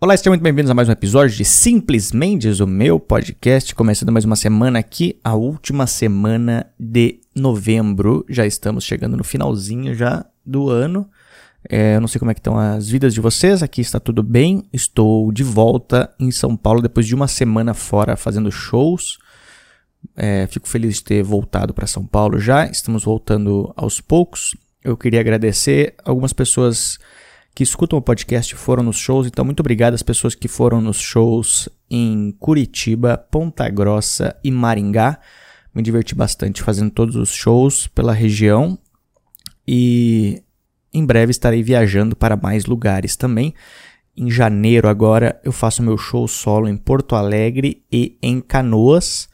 Olá, sejam muito bem-vindos a mais um episódio de Simplesmente o meu podcast. Começando mais uma semana aqui, a última semana de novembro. Já estamos chegando no finalzinho já do ano. É, eu não sei como é que estão as vidas de vocês, aqui está tudo bem. Estou de volta em São Paulo depois de uma semana fora fazendo shows. É, fico feliz de ter voltado para São Paulo já. Estamos voltando aos poucos. Eu queria agradecer algumas pessoas que escutam o podcast foram nos shows, então muito obrigado às pessoas que foram nos shows em Curitiba, Ponta Grossa e Maringá. Me diverti bastante fazendo todos os shows pela região e em breve estarei viajando para mais lugares também. Em janeiro agora eu faço meu show solo em Porto Alegre e em Canoas.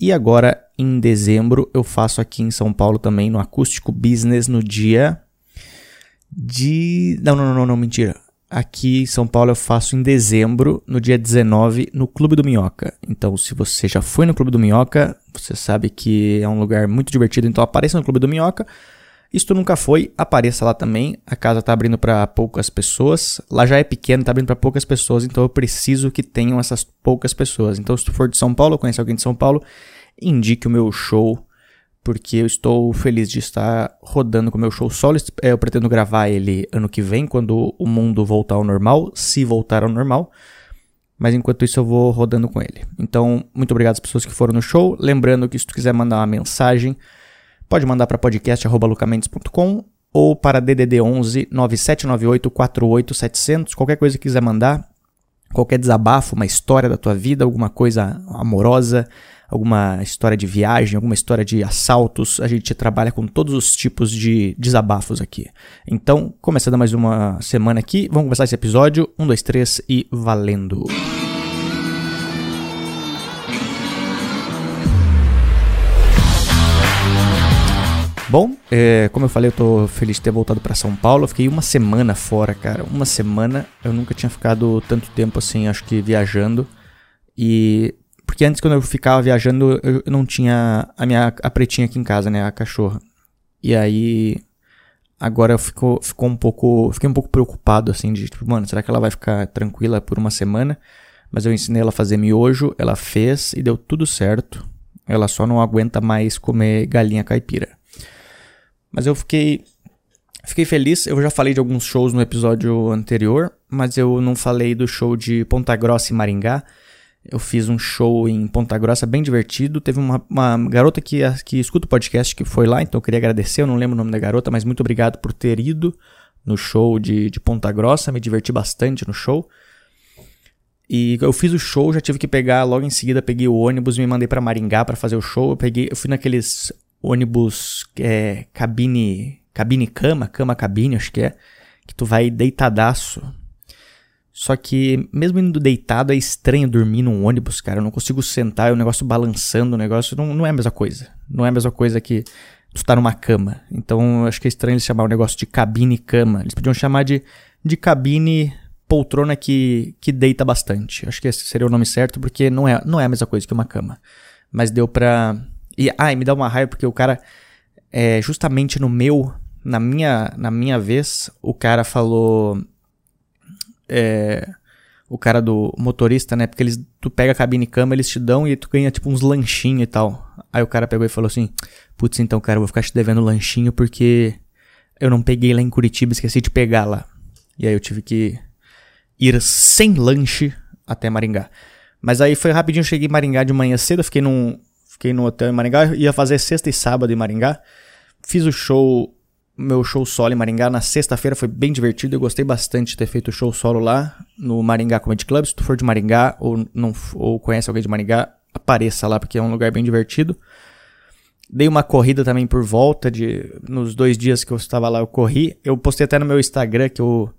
E agora em dezembro eu faço aqui em São Paulo também no Acústico Business no dia de. Não, não, não, não, mentira. Aqui em São Paulo eu faço em dezembro, no dia 19, no Clube do Minhoca. Então, se você já foi no Clube do Minhoca, você sabe que é um lugar muito divertido, então apareça no Clube do Minhoca. Tu nunca foi, apareça lá também. A casa tá abrindo para poucas pessoas. Lá já é pequeno, tá abrindo para poucas pessoas, então eu preciso que tenham essas poucas pessoas. Então, se tu for de São Paulo, conhece alguém de São Paulo, indique o meu show porque eu estou feliz de estar rodando com o meu show solo. É, eu pretendo gravar ele ano que vem, quando o mundo voltar ao normal, se voltar ao normal. Mas enquanto isso eu vou rodando com ele. Então, muito obrigado às pessoas que foram no show. Lembrando que se tu quiser mandar uma mensagem, pode mandar para podcast@lucamendes.com ou para DDD 11 9798 48700, qualquer coisa que quiser mandar, qualquer desabafo, uma história da tua vida, alguma coisa amorosa, alguma história de viagem, alguma história de assaltos. A gente trabalha com todos os tipos de desabafos aqui. Então, começando mais uma semana aqui, vamos começar esse episódio. Um, dois, três e valendo! Bom, é, como eu falei, eu tô feliz de ter voltado para São Paulo. Eu fiquei uma semana fora, cara. Uma semana. Eu nunca tinha ficado tanto tempo assim, acho que viajando. E porque antes, quando eu ficava viajando, eu não tinha a minha a pretinha aqui em casa, né? A cachorra. E aí. Agora ficou, ficou um pouco. Fiquei um pouco preocupado, assim, de tipo, mano, será que ela vai ficar tranquila por uma semana? Mas eu ensinei ela a fazer miojo, ela fez e deu tudo certo. Ela só não aguenta mais comer galinha caipira. Mas eu fiquei. Fiquei feliz. Eu já falei de alguns shows no episódio anterior, mas eu não falei do show de Ponta Grossa e Maringá eu fiz um show em Ponta Grossa bem divertido. Teve uma, uma garota que, que escuta o podcast que foi lá, então eu queria agradecer. Eu não lembro o nome da garota, mas muito obrigado por ter ido no show de, de Ponta Grossa. Me diverti bastante no show. E eu fiz o show, já tive que pegar, logo em seguida peguei o ônibus e me mandei para Maringá para fazer o show. Eu peguei, eu fui naqueles ônibus é, cabine, cabine cama, cama cabine, acho que é, que tu vai deitadaço só que, mesmo indo deitado, é estranho dormir num ônibus, cara. Eu não consigo sentar, é um negócio balançando, o negócio não, não é a mesma coisa. Não é a mesma coisa que tu tá numa cama. Então, acho que é estranho eles chamar o negócio de cabine cama. Eles podiam chamar de, de cabine poltrona que, que deita bastante. Acho que esse seria o nome certo, porque não é, não é a mesma coisa que uma cama. Mas deu pra. E, ah, e me dá uma raiva porque o cara, é, justamente no meu, na minha, na minha vez, o cara falou é, o cara do motorista, né? Porque eles, tu pega a cabine cama, eles te dão e tu ganha tipo uns lanchinhos e tal. Aí o cara pegou e falou assim: Putz, então, cara, eu vou ficar te devendo lanchinho porque eu não peguei lá em Curitiba, esqueci de pegar lá. E aí eu tive que ir sem lanche até Maringá. Mas aí foi rapidinho, cheguei em Maringá de manhã cedo, fiquei num, fiquei no hotel em Maringá, ia fazer sexta e sábado em Maringá. Fiz o show meu show solo em Maringá na sexta-feira foi bem divertido. Eu gostei bastante de ter feito o show solo lá no Maringá Comedy Club. Se tu for de Maringá ou, não, ou conhece alguém de Maringá, apareça lá porque é um lugar bem divertido. Dei uma corrida também por volta de. Nos dois dias que eu estava lá, eu corri. Eu postei até no meu Instagram que eu,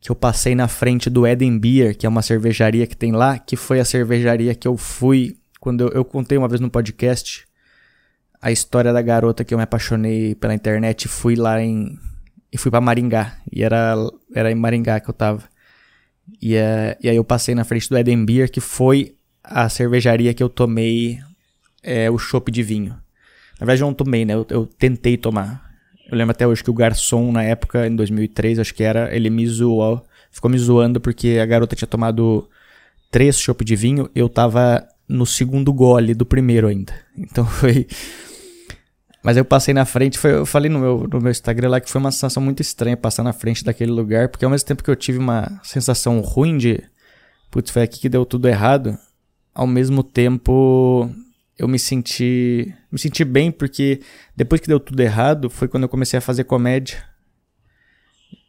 que eu passei na frente do Eden Beer, que é uma cervejaria que tem lá, que foi a cervejaria que eu fui quando eu, eu contei uma vez no podcast a história da garota que eu me apaixonei pela internet fui lá em. E fui para Maringá. E era, era em Maringá que eu tava. E, uh, e aí eu passei na frente do Eden Beer, que foi a cervejaria que eu tomei é, o chopp de vinho. Na verdade eu não tomei, né? Eu, eu, tentei tomar. Eu lembro até hoje que o garçom, na época, em 2003, acho que era, ele me zoou, ficou me zoando porque a garota tinha tomado três chopp de vinho, eu tava no segundo gole do primeiro ainda. Então foi. Mas eu passei na frente, foi, eu falei no meu, no meu Instagram lá que foi uma sensação muito estranha passar na frente daquele lugar, porque ao mesmo tempo que eu tive uma sensação ruim de. Putz, foi aqui que deu tudo errado, ao mesmo tempo eu me senti. Me senti bem, porque depois que deu tudo errado, foi quando eu comecei a fazer comédia.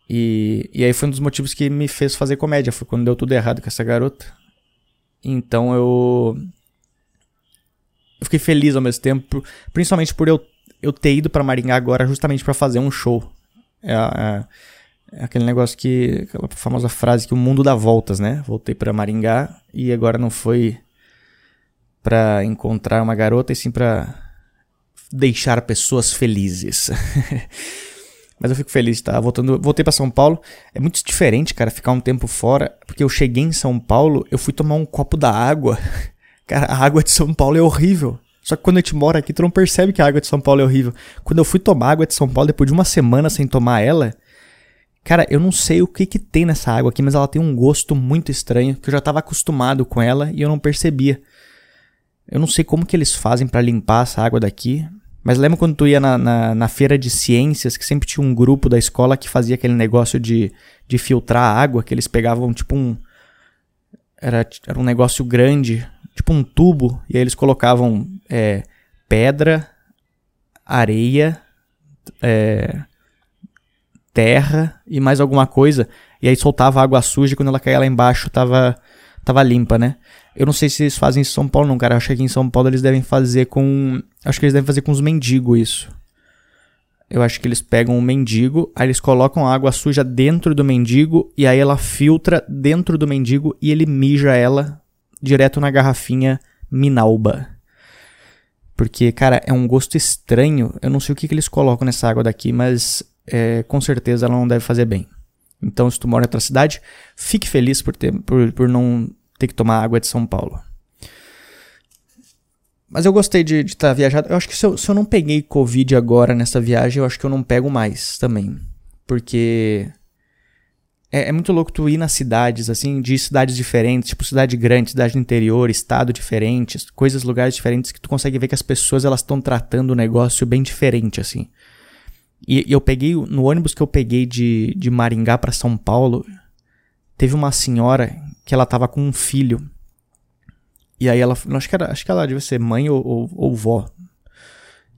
E, e aí foi um dos motivos que me fez fazer comédia, foi quando deu tudo errado com essa garota. Então eu. Eu fiquei feliz ao mesmo tempo, principalmente por eu, eu ter ido para Maringá agora justamente para fazer um show. É, é, é, aquele negócio que. aquela famosa frase que o mundo dá voltas, né? Voltei para Maringá e agora não foi para encontrar uma garota e sim para deixar pessoas felizes. Mas eu fico feliz, tá? Voltando, voltei para São Paulo. É muito diferente, cara, ficar um tempo fora, porque eu cheguei em São Paulo, eu fui tomar um copo da água. Cara, a água de São Paulo é horrível. Só que quando a gente mora aqui, tu não percebe que a água de São Paulo é horrível. Quando eu fui tomar água de São Paulo, depois de uma semana sem tomar ela, cara, eu não sei o que que tem nessa água aqui, mas ela tem um gosto muito estranho, que eu já tava acostumado com ela e eu não percebia. Eu não sei como que eles fazem para limpar essa água daqui, mas lembra quando tu ia na, na, na, feira de ciências, que sempre tinha um grupo da escola que fazia aquele negócio de, de filtrar a água, que eles pegavam tipo um. Era, era um negócio grande, tipo um tubo, e aí eles colocavam é, pedra, areia, é, terra e mais alguma coisa, e aí soltava água suja e quando ela caía lá embaixo tava, tava limpa, né? Eu não sei se eles fazem em São Paulo, não, cara. Eu acho que aqui em São Paulo eles devem fazer com. Acho que eles devem fazer com os mendigos isso. Eu acho que eles pegam um mendigo, aí eles colocam água suja dentro do mendigo e aí ela filtra dentro do mendigo e ele mija ela direto na garrafinha Minalba. Porque, cara, é um gosto estranho. Eu não sei o que, que eles colocam nessa água daqui, mas é, com certeza ela não deve fazer bem. Então, se tu mora em outra cidade, fique feliz por, ter, por, por não ter que tomar água de São Paulo. Mas eu gostei de estar tá viajado. Eu acho que se eu, se eu não peguei Covid agora nessa viagem, eu acho que eu não pego mais também. Porque é, é, muito louco tu ir nas cidades, assim, de cidades diferentes, tipo cidade grande, cidade do interior, estado diferente, coisas, lugares diferentes, que tu consegue ver que as pessoas elas estão tratando o negócio bem diferente, assim. E, e, eu peguei, no ônibus que eu peguei de, de Maringá para São Paulo, teve uma senhora que ela tava com um filho. E aí ela, acho que, era, acho que ela devia ser mãe ou, ou, ou vó.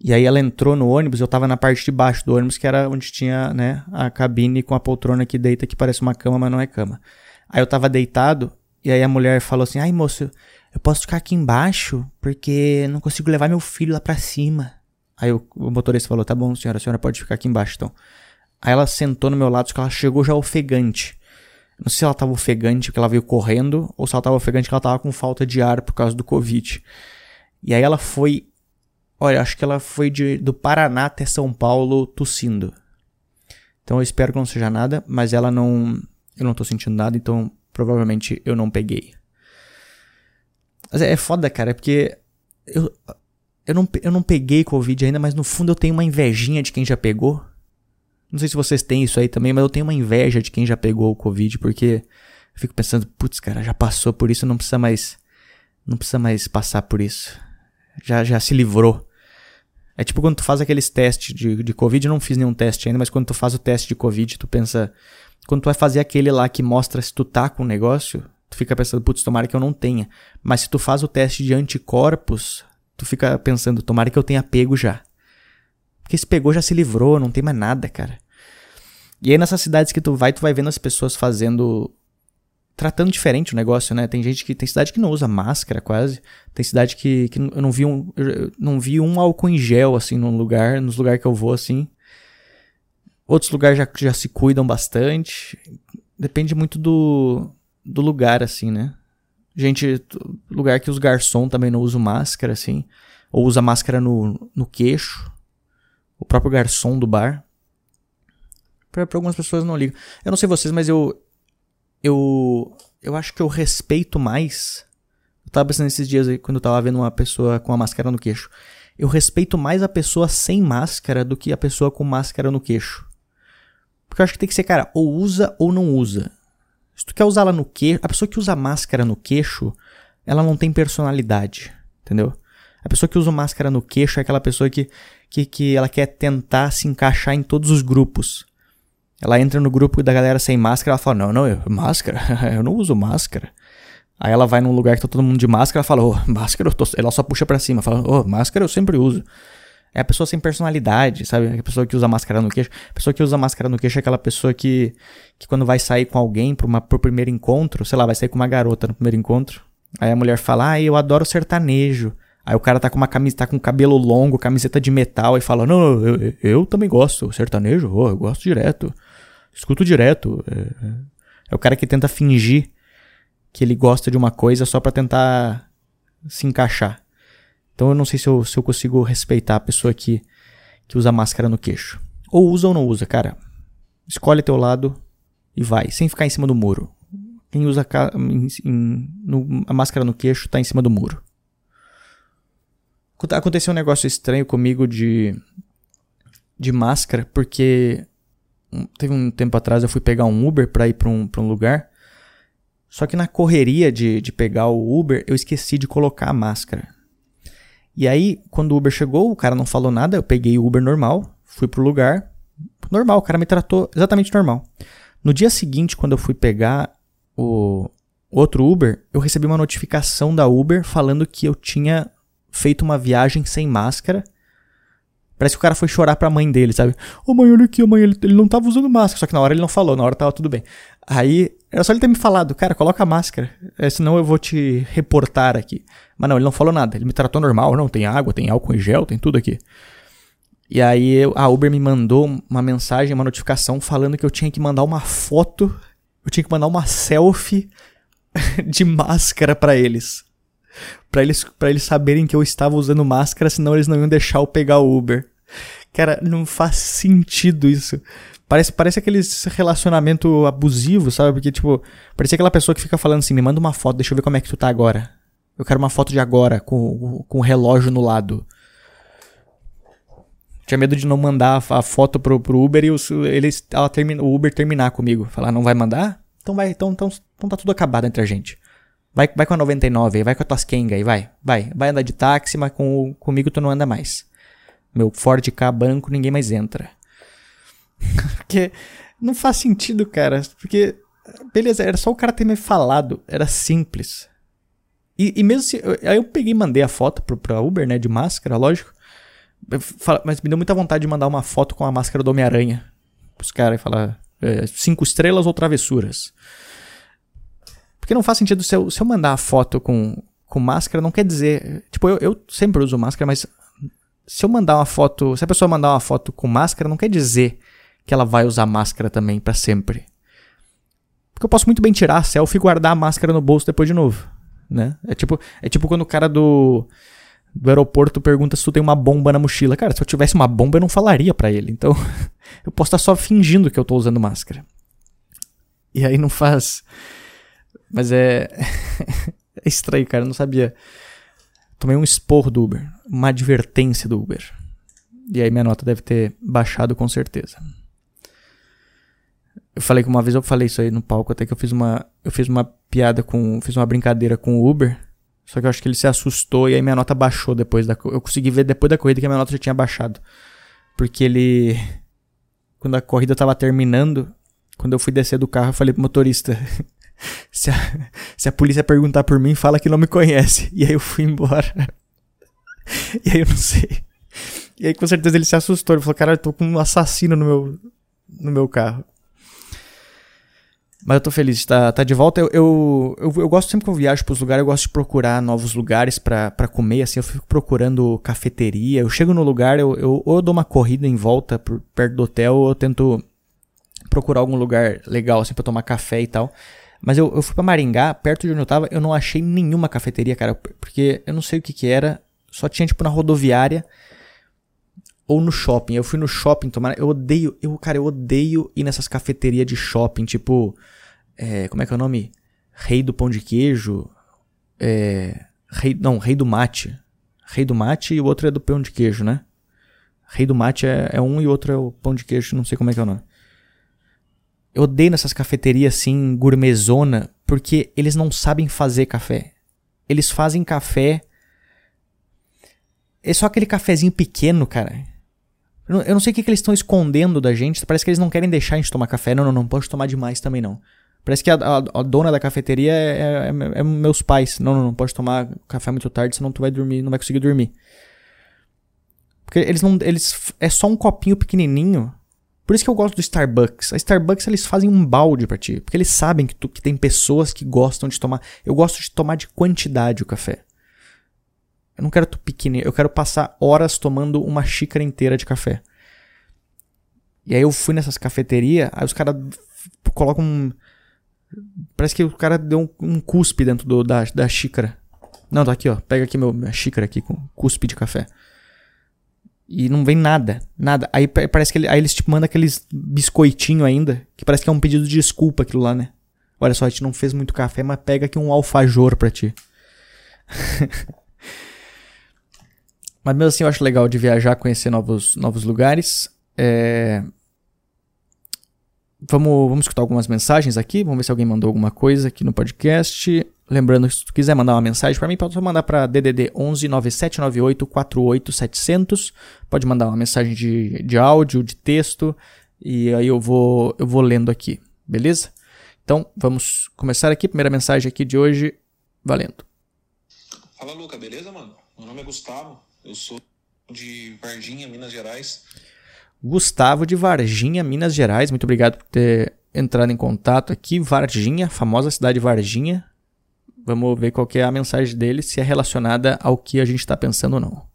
E aí ela entrou no ônibus, eu tava na parte de baixo do ônibus, que era onde tinha, né, a cabine com a poltrona que deita, que parece uma cama, mas não é cama. Aí eu tava deitado, e aí a mulher falou assim, ai moço, eu posso ficar aqui embaixo, porque não consigo levar meu filho lá pra cima. Aí o, o motorista falou, tá bom senhora, a senhora pode ficar aqui embaixo então. Aí ela sentou no meu lado, só que ela chegou já ofegante. Não sei se ela tava ofegante porque ela veio correndo ou se ela tava ofegante porque ela tava com falta de ar por causa do Covid. E aí ela foi. Olha, acho que ela foi de, do Paraná até São Paulo tossindo. Então eu espero que não seja nada, mas ela não. Eu não tô sentindo nada, então provavelmente eu não peguei. Mas é, é foda, cara, porque eu, eu, não, eu não peguei Covid ainda, mas no fundo eu tenho uma invejinha de quem já pegou. Não sei se vocês têm isso aí também, mas eu tenho uma inveja de quem já pegou o Covid, porque eu fico pensando, putz, cara, já passou por isso, não precisa mais. Não precisa mais passar por isso. Já, já se livrou. É tipo quando tu faz aqueles testes de, de Covid, eu não fiz nenhum teste ainda, mas quando tu faz o teste de Covid, tu pensa. Quando tu vai fazer aquele lá que mostra se tu tá com o negócio, tu fica pensando, putz, tomara que eu não tenha. Mas se tu faz o teste de anticorpos, tu fica pensando, tomara que eu tenha pego já. Porque se pegou já se livrou, não tem mais nada, cara. E aí nessas cidades que tu vai, tu vai vendo as pessoas fazendo tratando diferente o negócio, né? Tem gente que tem cidade que não usa máscara quase. Tem cidade que, que eu não vi um eu não vi um álcool em gel assim num lugar, nos lugares que eu vou assim. Outros lugares já, já se cuidam bastante. Depende muito do, do lugar assim, né? Gente, lugar que os garçom também não usam máscara assim, ou usa máscara no, no queixo. O próprio garçom do bar. Pra algumas pessoas não ligam. Eu não sei vocês, mas eu. Eu. Eu acho que eu respeito mais. Eu tava pensando esses dias aí, quando eu tava vendo uma pessoa com a máscara no queixo. Eu respeito mais a pessoa sem máscara do que a pessoa com máscara no queixo. Porque eu acho que tem que ser, cara, ou usa ou não usa. Se tu quer usar ela no queixo, a pessoa que usa máscara no queixo, ela não tem personalidade, entendeu? A pessoa que usa máscara no queixo é aquela pessoa que, que, que ela quer tentar se encaixar em todos os grupos. Ela entra no grupo da galera sem máscara, ela fala: Não, não, eu, máscara? eu não uso máscara. Aí ela vai num lugar que tá todo mundo de máscara, ela fala: Ô, oh, máscara, eu tô... ela só puxa pra cima, fala: Ô, oh, máscara eu sempre uso. É a pessoa sem personalidade, sabe? A pessoa que usa máscara no queixo. A pessoa que usa máscara no queixo é aquela pessoa que, que quando vai sair com alguém pro, uma, pro primeiro encontro, sei lá, vai sair com uma garota no primeiro encontro. Aí a mulher fala, ah, eu adoro sertanejo. Aí o cara tá com uma camisa, tá com cabelo longo, camiseta de metal, e fala, não, eu, eu também gosto. Sertanejo, oh, eu gosto direto. Escuto direto. É, é, é o cara que tenta fingir que ele gosta de uma coisa só para tentar se encaixar. Então eu não sei se eu, se eu consigo respeitar a pessoa que, que usa máscara no queixo. Ou usa ou não usa, cara. Escolhe teu lado e vai, sem ficar em cima do muro. Quem usa em, em, no, a máscara no queixo tá em cima do muro. Aconteceu um negócio estranho comigo de, de máscara, porque teve um tempo atrás eu fui pegar um Uber para ir para um, pra um lugar. Só que na correria de, de pegar o Uber, eu esqueci de colocar a máscara. E aí, quando o Uber chegou, o cara não falou nada, eu peguei o Uber normal, fui pro lugar. Normal, o cara me tratou exatamente normal. No dia seguinte, quando eu fui pegar o outro Uber, eu recebi uma notificação da Uber falando que eu tinha feito uma viagem sem máscara. Parece que o cara foi chorar pra mãe dele, sabe? Ô oh, mãe, olha aqui, mãe, ele, ele não tava usando máscara. Só que na hora ele não falou, na hora tava tudo bem. Aí, era só ele ter me falado, cara, coloca a máscara, é, senão eu vou te reportar aqui. Mas não, ele não falou nada, ele me tratou normal, não, tem água, tem álcool em gel, tem tudo aqui. E aí a Uber me mandou uma mensagem, uma notificação falando que eu tinha que mandar uma foto, eu tinha que mandar uma selfie de máscara para eles. para eles para eles saberem que eu estava usando máscara, senão eles não iam deixar eu pegar o Uber. Cara, não faz sentido isso. Parece, parece aquele relacionamento abusivo, sabe? Porque, tipo, parece aquela pessoa que fica falando assim: me manda uma foto, deixa eu ver como é que tu tá agora. Eu quero uma foto de agora, com, com o relógio no lado. Tinha medo de não mandar a foto pro, pro Uber e os, eles, ela termina, o Uber terminar comigo. Falar, não vai mandar? Então vai, então, então, então tá tudo acabado entre a gente. Vai, vai com a 99 aí, vai com a tuas Kenga aí, vai. Vai, vai andar de táxi, mas com, comigo tu não anda mais. Meu Ford K branco ninguém mais entra. porque não faz sentido, cara. Porque, beleza, era só o cara ter me falado. Era simples. E, e mesmo se. Aí eu peguei e mandei a foto pro, pra Uber, né? De máscara, lógico. Mas me deu muita vontade de mandar uma foto com a máscara do Homem-Aranha. Os caras falar é, cinco estrelas ou travessuras. Porque não faz sentido se eu, se eu mandar a foto com, com máscara, não quer dizer. Tipo, eu, eu sempre uso máscara, mas se eu mandar uma foto, se a pessoa mandar uma foto com máscara, não quer dizer que ela vai usar máscara também para sempre. Porque eu posso muito bem tirar a selfie e guardar a máscara no bolso depois de novo, né? É tipo, é tipo quando o cara do do aeroporto pergunta se tu tem uma bomba na mochila. Cara, se eu tivesse uma bomba eu não falaria para ele. Então, eu posso estar só fingindo que eu tô usando máscara. E aí não faz Mas é é estranho, cara, eu não sabia. Tomei um esporro do Uber, uma advertência do Uber. E aí minha nota deve ter baixado com certeza. Eu falei que uma vez eu falei isso aí no palco, até que eu fiz uma eu fiz uma piada com, fiz uma brincadeira com o Uber. Só que eu acho que ele se assustou e aí minha nota baixou depois da eu consegui ver depois da corrida que a minha nota já tinha baixado. Porque ele quando a corrida tava terminando, quando eu fui descer do carro, eu falei pro motorista: se a, se a polícia perguntar por mim, fala que não me conhece. E aí eu fui embora. e aí eu não sei. E aí com certeza ele se assustou. Ele falou, cara, eu tô com um assassino no meu, no meu carro. Mas eu tô feliz estar, tá de volta. Eu, eu, eu, eu, gosto sempre que eu viajo pros lugares, eu gosto de procurar novos lugares para comer, assim, eu fico procurando cafeteria. Eu chego no lugar, eu, eu ou eu dou uma corrida em volta por, perto do hotel, ou eu tento procurar algum lugar legal, assim, pra tomar café e tal. Mas eu, eu fui para Maringá, perto de onde eu tava, eu não achei nenhuma cafeteria, cara. Porque eu não sei o que que era. Só tinha, tipo, na rodoviária ou no shopping. Eu fui no shopping tomar. Eu odeio. Eu, cara, eu odeio ir nessas cafeterias de shopping, tipo. É, como é que é o nome? Rei do pão de queijo. É. Rei, não, Rei do Mate. Rei do Mate e o outro é do pão de queijo, né? Rei do Mate é, é um e o outro é o pão de queijo, não sei como é que é o nome. Eu odeio nessas cafeterias assim, gourmetzona, porque eles não sabem fazer café. Eles fazem café. É só aquele cafezinho pequeno, cara. Eu não sei o que, eles estão escondendo da gente. Parece que eles não querem deixar a gente tomar café. Não, não, não pode tomar demais também não. Parece que a, a, a dona da cafeteria é, é, é, é, meus pais. Não, não, não pode tomar café muito tarde, senão tu vai dormir, não vai conseguir dormir. Porque eles não. Eles. É só um copinho pequenininho. Por isso que eu gosto do Starbucks. A Starbucks eles fazem um balde para ti. Porque eles sabem que, tu, que tem pessoas que gostam de tomar. Eu gosto de tomar de quantidade o café. Eu não quero tu pequenininho. Eu quero passar horas tomando uma xícara inteira de café. E aí eu fui nessas cafeterias, aí os caras colocam um. Parece que o cara deu um, um cuspe dentro do, da, da xícara. Não, tá aqui, ó. Pega aqui meu, minha xícara aqui com cuspe de café. E não vem nada, nada. Aí parece que ele, aí eles tipo mandam aqueles biscoitinho ainda, que parece que é um pedido de desculpa aquilo lá, né? Olha só, a gente não fez muito café, mas pega aqui um alfajor pra ti. mas mesmo assim eu acho legal de viajar, conhecer novos, novos lugares. É... Vamos, vamos escutar algumas mensagens aqui. Vamos ver se alguém mandou alguma coisa aqui no podcast. Lembrando que se tu quiser mandar uma mensagem para mim, pode mandar para DDD 11 9798 48700. Pode mandar uma mensagem de, de áudio, de texto, e aí eu vou, eu vou lendo aqui, beleza? Então, vamos começar aqui. Primeira mensagem aqui de hoje, valendo. Fala, Luca, beleza, mano? Meu nome é Gustavo, eu sou de Varginha, Minas Gerais. Gustavo de Varginha, Minas Gerais. Muito obrigado por ter entrado em contato aqui. Varginha, famosa cidade de Varginha. Vamos ver qual é a mensagem dele, se é relacionada ao que a gente está pensando ou não.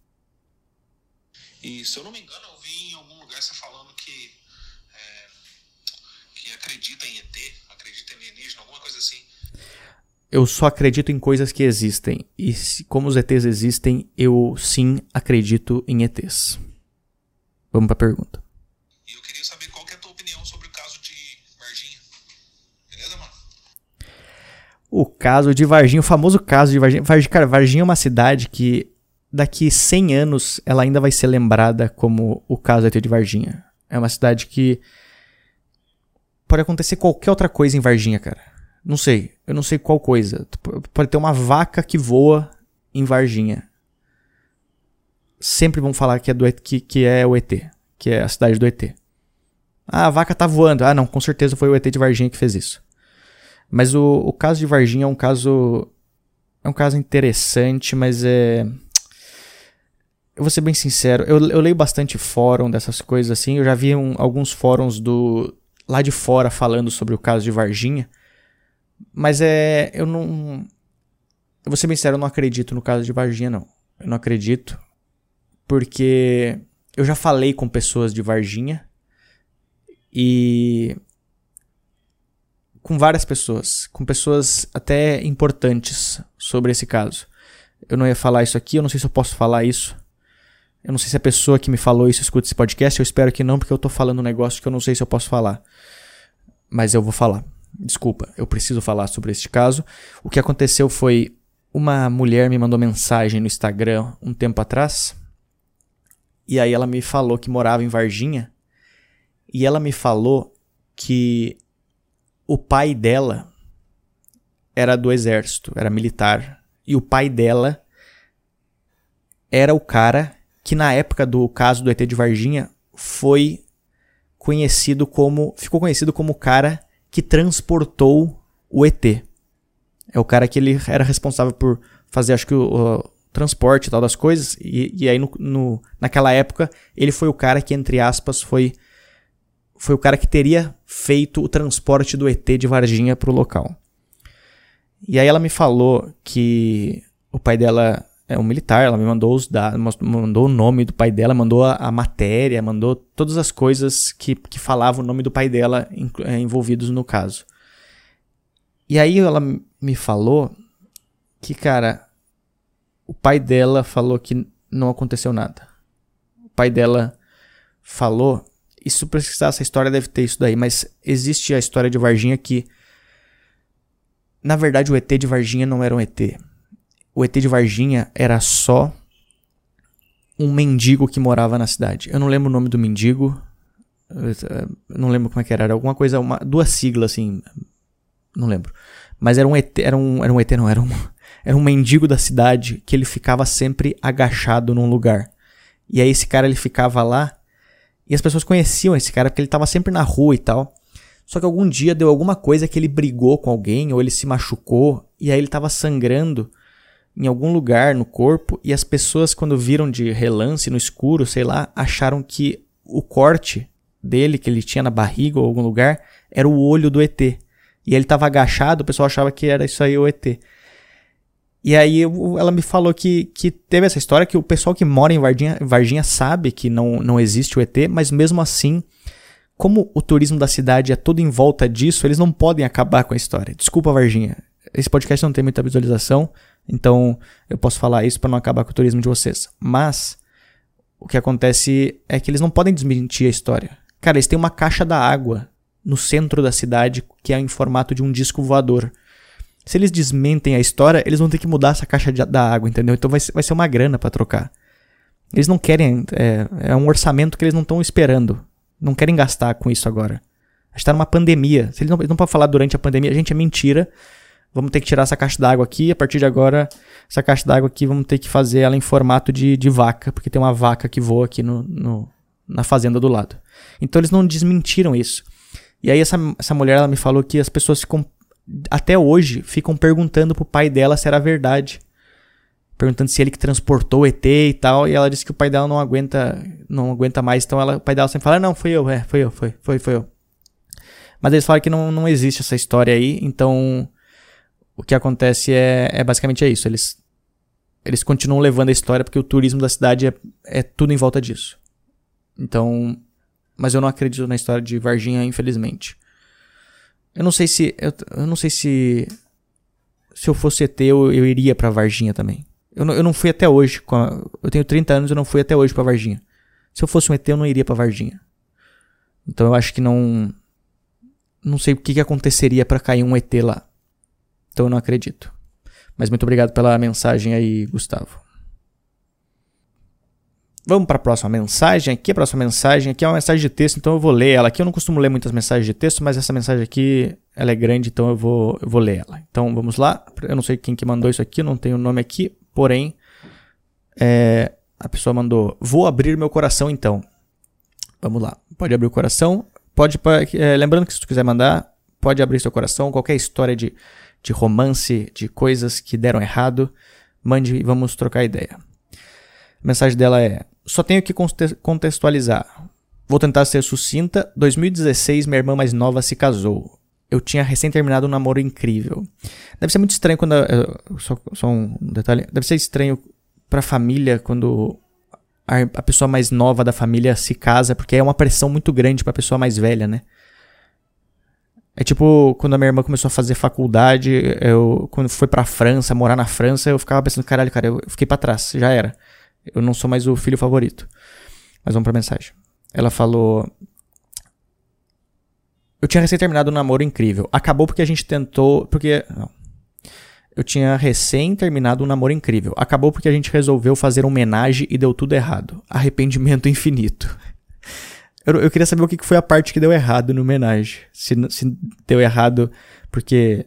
E se eu não me engano, eu vi em algum lugar você falando que, é, que acredita em ET, acredita em alienígena, alguma coisa assim. Eu só acredito em coisas que existem. E se, como os ETs existem, eu sim acredito em ETs. Vamos para a pergunta. eu queria saber qual que é a tua opinião sobre o caso de Varginha. Beleza, mano? O caso de Varginha, o famoso caso de Varginha. Varginha cara, Varginha é uma cidade que daqui 100 anos ela ainda vai ser lembrada como o caso de Varginha. É uma cidade que pode acontecer qualquer outra coisa em Varginha, cara. Não sei, eu não sei qual coisa. Pode ter uma vaca que voa em Varginha sempre vão falar que é, do ET, que, que é o ET, que é a cidade do ET. Ah, a vaca tá voando. Ah, não, com certeza foi o ET de Varginha que fez isso. Mas o, o caso de Varginha é um caso. É um caso interessante, mas é. Eu vou ser bem sincero, eu, eu leio bastante fórum dessas coisas assim. Eu já vi um, alguns fóruns do lá de fora falando sobre o caso de Varginha. Mas é. Eu não. Eu vou ser bem sincero, eu não acredito no caso de Varginha, não. Eu não acredito porque eu já falei com pessoas de Varginha e com várias pessoas, com pessoas até importantes sobre esse caso. Eu não ia falar isso aqui, eu não sei se eu posso falar isso. Eu não sei se a pessoa que me falou isso escuta esse podcast, eu espero que não, porque eu tô falando um negócio que eu não sei se eu posso falar. Mas eu vou falar. Desculpa, eu preciso falar sobre este caso. O que aconteceu foi uma mulher me mandou mensagem no Instagram um tempo atrás e aí ela me falou que morava em Varginha. E ela me falou que o pai dela era do exército, era militar. E o pai dela era o cara que na época do caso do ET de Varginha foi conhecido como ficou conhecido como o cara que transportou o ET. É o cara que ele era responsável por fazer acho que o, transporte e tal das coisas. E, e aí, no, no, naquela época, ele foi o cara que, entre aspas, foi, foi o cara que teria feito o transporte do ET de Varginha pro local. E aí ela me falou que o pai dela é um militar, ela me mandou os dados, mandou o nome do pai dela, mandou a, a matéria, mandou todas as coisas que, que falavam o nome do pai dela é, envolvidos no caso. E aí ela me falou que, cara, o pai dela falou que não aconteceu nada. O pai dela falou. Isso precisar essa história deve ter isso daí, mas existe a história de Varginha que. Na verdade, o ET de Varginha não era um ET. O ET de Varginha era só um mendigo que morava na cidade. Eu não lembro o nome do mendigo. Não lembro como é que era. Era alguma coisa, uma, duas siglas assim. Não lembro. Mas era um ET, era um, era um ET, não, era um, era um mendigo da cidade que ele ficava sempre agachado num lugar. E aí esse cara ele ficava lá e as pessoas conheciam esse cara porque ele estava sempre na rua e tal. Só que algum dia deu alguma coisa que ele brigou com alguém ou ele se machucou e aí ele estava sangrando em algum lugar no corpo e as pessoas quando viram de relance no escuro, sei lá, acharam que o corte dele que ele tinha na barriga ou algum lugar era o olho do ET. E ele estava agachado, o pessoal achava que era isso aí o ET. E aí ela me falou que, que teve essa história que o pessoal que mora em Varginha, Varginha sabe que não, não existe o ET, mas mesmo assim como o turismo da cidade é todo em volta disso, eles não podem acabar com a história. Desculpa, Varginha. Esse podcast não tem muita visualização, então eu posso falar isso para não acabar com o turismo de vocês. Mas o que acontece é que eles não podem desmentir a história. Cara, eles têm uma caixa da água no centro da cidade que é em formato de um disco voador. Se eles desmentem a história, eles vão ter que mudar essa caixa de, da água, entendeu? Então vai, vai ser uma grana para trocar. Eles não querem. É, é um orçamento que eles não estão esperando. Não querem gastar com isso agora. A gente tá numa pandemia. Se eles não, eles não podem falar durante a pandemia, a gente é mentira. Vamos ter que tirar essa caixa d'água aqui. A partir de agora, essa caixa d'água aqui, vamos ter que fazer ela em formato de, de vaca, porque tem uma vaca que voa aqui no, no, na fazenda do lado. Então eles não desmentiram isso. E aí essa, essa mulher ela me falou que as pessoas ficam, até hoje, ficam perguntando pro pai dela se era verdade perguntando se ele que transportou o ET e tal, e ela disse que o pai dela não aguenta, não aguenta mais, então ela, o pai dela sempre fala, não, foi eu, é, foi eu, foi, foi, foi eu. Mas eles falam que não, não existe essa história aí, então o que acontece é, é basicamente é isso, eles, eles continuam levando a história porque o turismo da cidade é, é tudo em volta disso. Então, mas eu não acredito na história de Varginha, infelizmente. Eu não sei se, eu, eu não sei se se eu fosse ET eu, eu iria para Varginha também. Eu não, eu não fui até hoje. A, eu tenho 30 anos, eu não fui até hoje pra Varginha. Se eu fosse um ET, eu não iria pra Varginha. Então eu acho que não. Não sei o que, que aconteceria para cair um ET lá. Então eu não acredito. Mas muito obrigado pela mensagem aí, Gustavo. Vamos para a próxima mensagem aqui. A próxima mensagem aqui é uma mensagem de texto, então eu vou ler ela aqui. Eu não costumo ler muitas mensagens de texto, mas essa mensagem aqui ela é grande, então eu vou, eu vou ler ela. Então vamos lá. Eu não sei quem que mandou isso aqui, não tenho o nome aqui. Porém, é, a pessoa mandou: Vou abrir meu coração então. Vamos lá. Pode abrir o coração. Pode, é, lembrando que se tu quiser mandar, pode abrir seu coração. Qualquer história de, de romance, de coisas que deram errado, mande e vamos trocar ideia. A mensagem dela é: Só tenho que contextualizar. Vou tentar ser sucinta. 2016, minha irmã mais nova se casou eu tinha recém terminado um namoro incrível. Deve ser muito estranho quando. Só, só um detalhe. Deve ser estranho pra família quando a, a, pessoa mais nova da família se casa, porque é uma pressão muito grande pra pessoa mais velha, né? É tipo, quando a minha irmã começou a fazer faculdade, eu, quando foi pra França, morar na França, eu ficava pensando, caralho, cara, eu fiquei pra trás, já era. Eu não sou mais o filho favorito. Mas vamos pra mensagem. Ela falou: eu tinha recém terminado um namoro incrível. Acabou porque a gente tentou. Porque. Não. Eu tinha recém terminado um namoro incrível. Acabou porque a gente resolveu fazer um homenagem e deu tudo errado. Arrependimento infinito. Eu, eu queria saber o que foi a parte que deu errado no homenagem. Se, se deu errado porque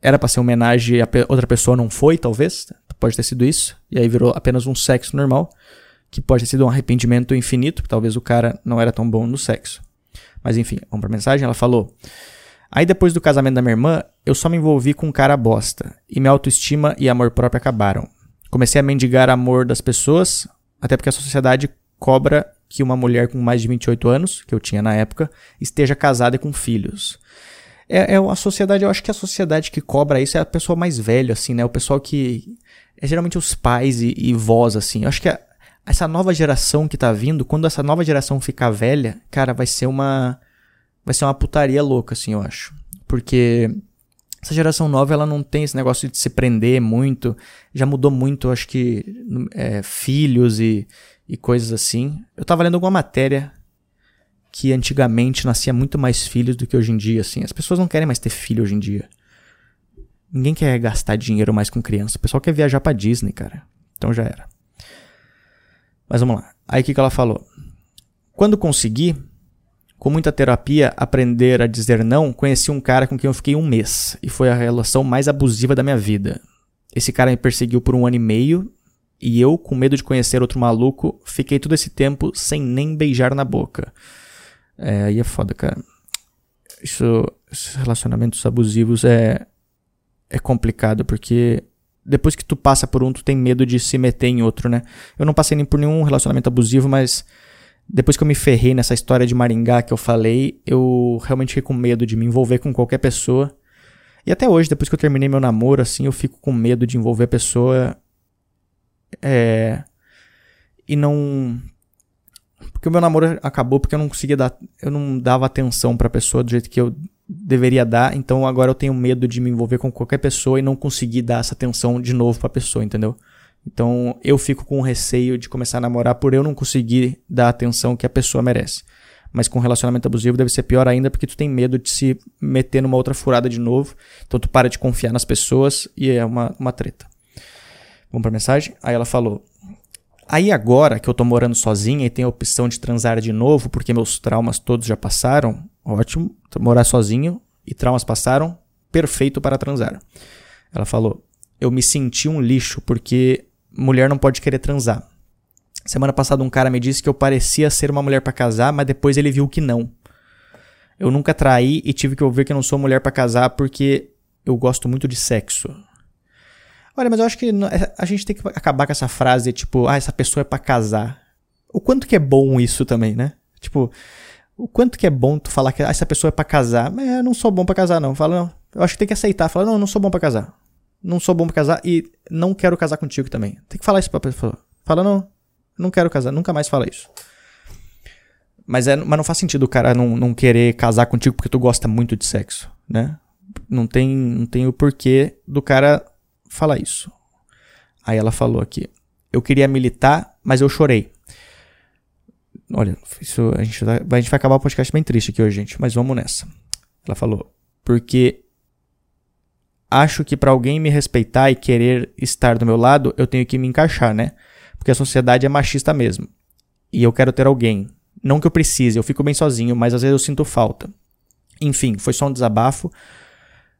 era pra ser homenagem e a outra pessoa não foi, talvez. Pode ter sido isso. E aí virou apenas um sexo normal. Que pode ter sido um arrependimento infinito. Talvez o cara não era tão bom no sexo. Mas enfim, vamos pra mensagem. Ela falou: Aí depois do casamento da minha irmã, eu só me envolvi com um cara bosta. E minha autoestima e amor próprio acabaram. Comecei a mendigar amor das pessoas, até porque a sociedade cobra que uma mulher com mais de 28 anos, que eu tinha na época, esteja casada e com filhos. É, é a sociedade, eu acho que a sociedade que cobra isso é a pessoa mais velha, assim, né? O pessoal que. É geralmente os pais e, e vós, assim. Eu acho que a, essa nova geração que tá vindo, quando essa nova geração ficar velha, cara, vai ser uma vai ser uma putaria louca, assim, eu acho. Porque essa geração nova, ela não tem esse negócio de se prender muito. Já mudou muito, acho que, é, filhos e, e coisas assim. Eu tava lendo alguma matéria que antigamente nascia muito mais filhos do que hoje em dia, assim. As pessoas não querem mais ter filho hoje em dia. Ninguém quer gastar dinheiro mais com criança. O pessoal quer viajar pra Disney, cara. Então já era. Mas vamos lá. Aí o que, que ela falou? Quando consegui, Com muita terapia, aprender a dizer não, conheci um cara com quem eu fiquei um mês e foi a relação mais abusiva da minha vida. Esse cara me perseguiu por um ano e meio e eu, com medo de conhecer outro maluco, fiquei todo esse tempo sem nem beijar na boca. É, aí é foda, cara. Isso, esses relacionamentos abusivos é, é complicado porque depois que tu passa por um, tu tem medo de se meter em outro, né? Eu não passei nem por nenhum relacionamento abusivo, mas depois que eu me ferrei nessa história de Maringá que eu falei, eu realmente fiquei com medo de me envolver com qualquer pessoa. E até hoje, depois que eu terminei meu namoro, assim, eu fico com medo de envolver a pessoa. É. E não. Porque o meu namoro acabou porque eu não conseguia dar. Eu não dava atenção pra pessoa do jeito que eu deveria dar. Então agora eu tenho medo de me envolver com qualquer pessoa e não conseguir dar essa atenção de novo pra pessoa, entendeu? Então eu fico com receio de começar a namorar por eu não conseguir dar a atenção que a pessoa merece. Mas com relacionamento abusivo deve ser pior ainda porque tu tem medo de se meter numa outra furada de novo. Então tu para de confiar nas pessoas e é uma, uma treta. Vamos pra mensagem? Aí ela falou: Aí agora que eu tô morando sozinha e tenho a opção de transar de novo porque meus traumas todos já passaram, ótimo. Morar sozinho e traumas passaram, perfeito para transar. Ela falou: Eu me senti um lixo porque mulher não pode querer transar. Semana passada um cara me disse que eu parecia ser uma mulher para casar, mas depois ele viu que não. Eu nunca traí e tive que ouvir que não sou mulher para casar porque eu gosto muito de sexo. Olha, mas eu acho que é, a gente tem que acabar com essa frase tipo, ah, essa pessoa é para casar. O quanto que é bom isso também, né? Tipo, o quanto que é bom tu falar que ah, essa pessoa é para casar. Mas eu não sou bom para casar não. Fala, não. Eu acho que tem que aceitar. Fala, não, não sou bom para casar não sou bom pra casar e não quero casar contigo também. Tem que falar isso pra pessoa. Fala, não, não quero casar, nunca mais fala isso. Mas, é, mas não faz sentido o cara não, não querer casar contigo porque tu gosta muito de sexo, né? Não tem, não tem o porquê do cara falar isso. Aí ela falou aqui: Eu queria militar, mas eu chorei. Olha, isso, a, gente vai, a gente vai acabar o podcast bem triste aqui hoje, gente, mas vamos nessa. Ela falou: Porque acho que para alguém me respeitar e querer estar do meu lado, eu tenho que me encaixar, né? Porque a sociedade é machista mesmo. E eu quero ter alguém. Não que eu precise, eu fico bem sozinho, mas às vezes eu sinto falta. Enfim, foi só um desabafo.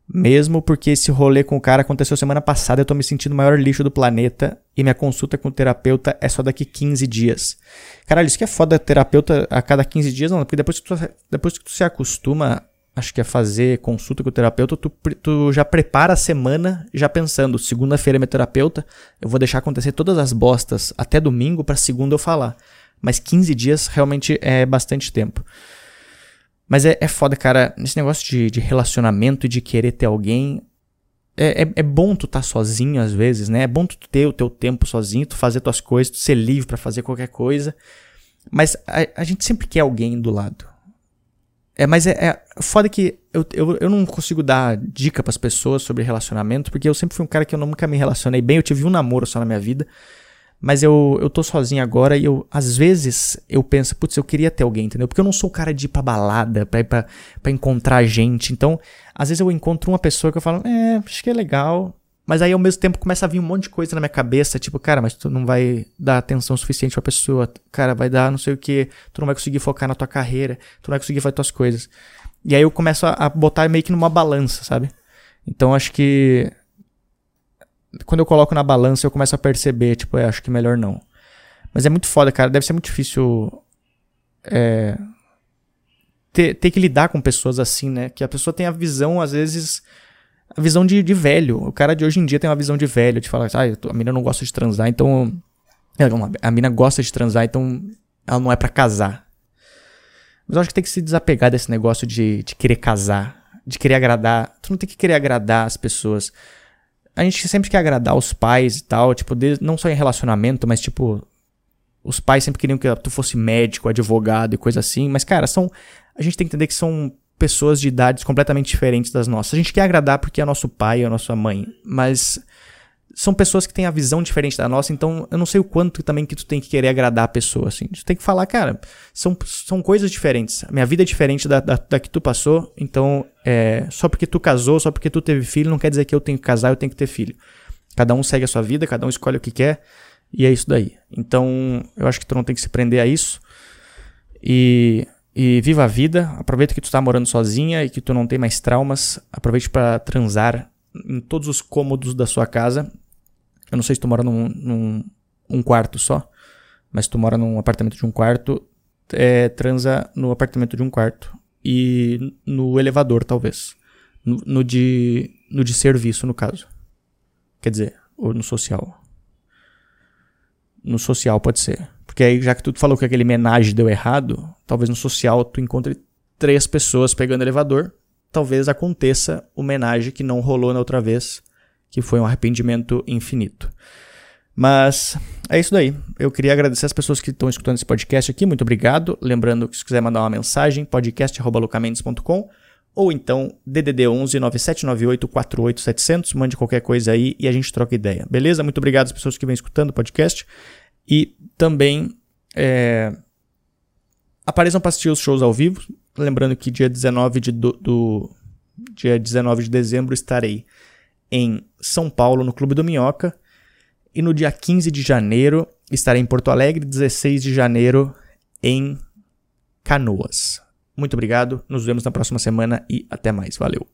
Mesmo porque esse rolê com o cara aconteceu semana passada, eu tô me sentindo o maior lixo do planeta e minha consulta com o terapeuta é só daqui 15 dias. Caralho, isso que é foda terapeuta a cada 15 dias, não, porque depois que tu, depois que tu se acostuma acho que é fazer consulta com o terapeuta, tu, tu já prepara a semana já pensando, segunda-feira é meu terapeuta, eu vou deixar acontecer todas as bostas até domingo para segunda eu falar. Mas 15 dias realmente é bastante tempo. Mas é, é foda, cara, nesse negócio de, de relacionamento e de querer ter alguém, é, é, é, bom tu estar tá sozinho às vezes, né? É bom tu ter o teu tempo sozinho, tu fazer tuas coisas, tu ser livre para fazer qualquer coisa. Mas a, a gente sempre quer alguém do lado. É, mas é, é foda que eu, eu, eu não consigo dar dica para as pessoas sobre relacionamento, porque eu sempre fui um cara que eu nunca me relacionei bem. Eu tive um namoro só na minha vida. Mas eu, eu tô sozinho agora e eu, às vezes, eu penso, putz, eu queria ter alguém, entendeu? Porque eu não sou o cara de ir pra balada, pra ir pra, pra encontrar gente. Então, às vezes eu encontro uma pessoa que eu falo, é, acho que é legal, mas aí ao mesmo tempo começa a vir um monte de coisa na minha cabeça, tipo, cara, mas tu não vai dar atenção suficiente pra pessoa, cara, vai dar não sei o que, tu não vai conseguir focar na tua carreira, tu não vai conseguir fazer tuas coisas. E aí eu começo a, a botar meio que numa balança, sabe? Então acho que quando eu coloco na balança eu começo a perceber, tipo, é, acho que melhor não. Mas é muito foda, cara, deve ser muito difícil é, ter, ter que lidar com pessoas assim, né? Que a pessoa tem a visão, às vezes a visão de, de velho. O cara de hoje em dia tem uma visão de velho, de falar, ah, a mina não gosta de transar, então. É, a mina gosta de transar, então ela não é para casar. Mas eu acho que tem que se desapegar desse negócio de, de querer casar, de querer agradar. Tu não tem que querer agradar as pessoas. A gente sempre quer agradar os pais e tal, tipo, não só em relacionamento, mas tipo, os pais sempre queriam que tu fosse médico, advogado e coisa assim, mas cara, são a gente tem que entender que são pessoas de idades completamente diferentes das nossas. A gente quer agradar porque é nosso pai, é nossa mãe, mas são pessoas que têm a visão diferente da nossa, então eu não sei o quanto também que tu tem que querer agradar a pessoa, assim. Tu tem que falar, cara, são, são coisas diferentes. A minha vida é diferente da, da, da que tu passou, então é, só porque tu casou, só porque tu teve filho, não quer dizer que eu tenho que casar, eu tenho que ter filho. Cada um segue a sua vida, cada um escolhe o que quer, e é isso daí. Então, eu acho que tu não tem que se prender a isso. E e viva a vida. Aproveita que tu tá morando sozinha e que tu não tem mais traumas. Aproveite para transar em todos os cômodos da sua casa. Eu não sei se tu mora num, num um quarto só, mas tu mora num apartamento de um quarto, é, transa no apartamento de um quarto e no elevador, talvez. No, no, de, no de serviço, no caso. Quer dizer, ou no social. No social pode ser. Porque aí, já que tu falou que aquele homenagem deu errado, talvez no social tu encontre três pessoas pegando elevador. Talvez aconteça homenagem que não rolou na outra vez, que foi um arrependimento infinito. Mas é isso daí. Eu queria agradecer as pessoas que estão escutando esse podcast aqui. Muito obrigado. Lembrando que se quiser mandar uma mensagem, podcast.lucamendes.com ou então DDD 11 9798 48700. Mande qualquer coisa aí e a gente troca ideia. Beleza? Muito obrigado às pessoas que vêm escutando o podcast. E também é, apareçam para assistir os shows ao vivo. Lembrando que dia 19 de, do, do, dia 19 de dezembro estarei em São Paulo, no Clube do Minhoca. E no dia 15 de janeiro estarei em Porto Alegre, 16 de janeiro em Canoas. Muito obrigado, nos vemos na próxima semana e até mais. Valeu!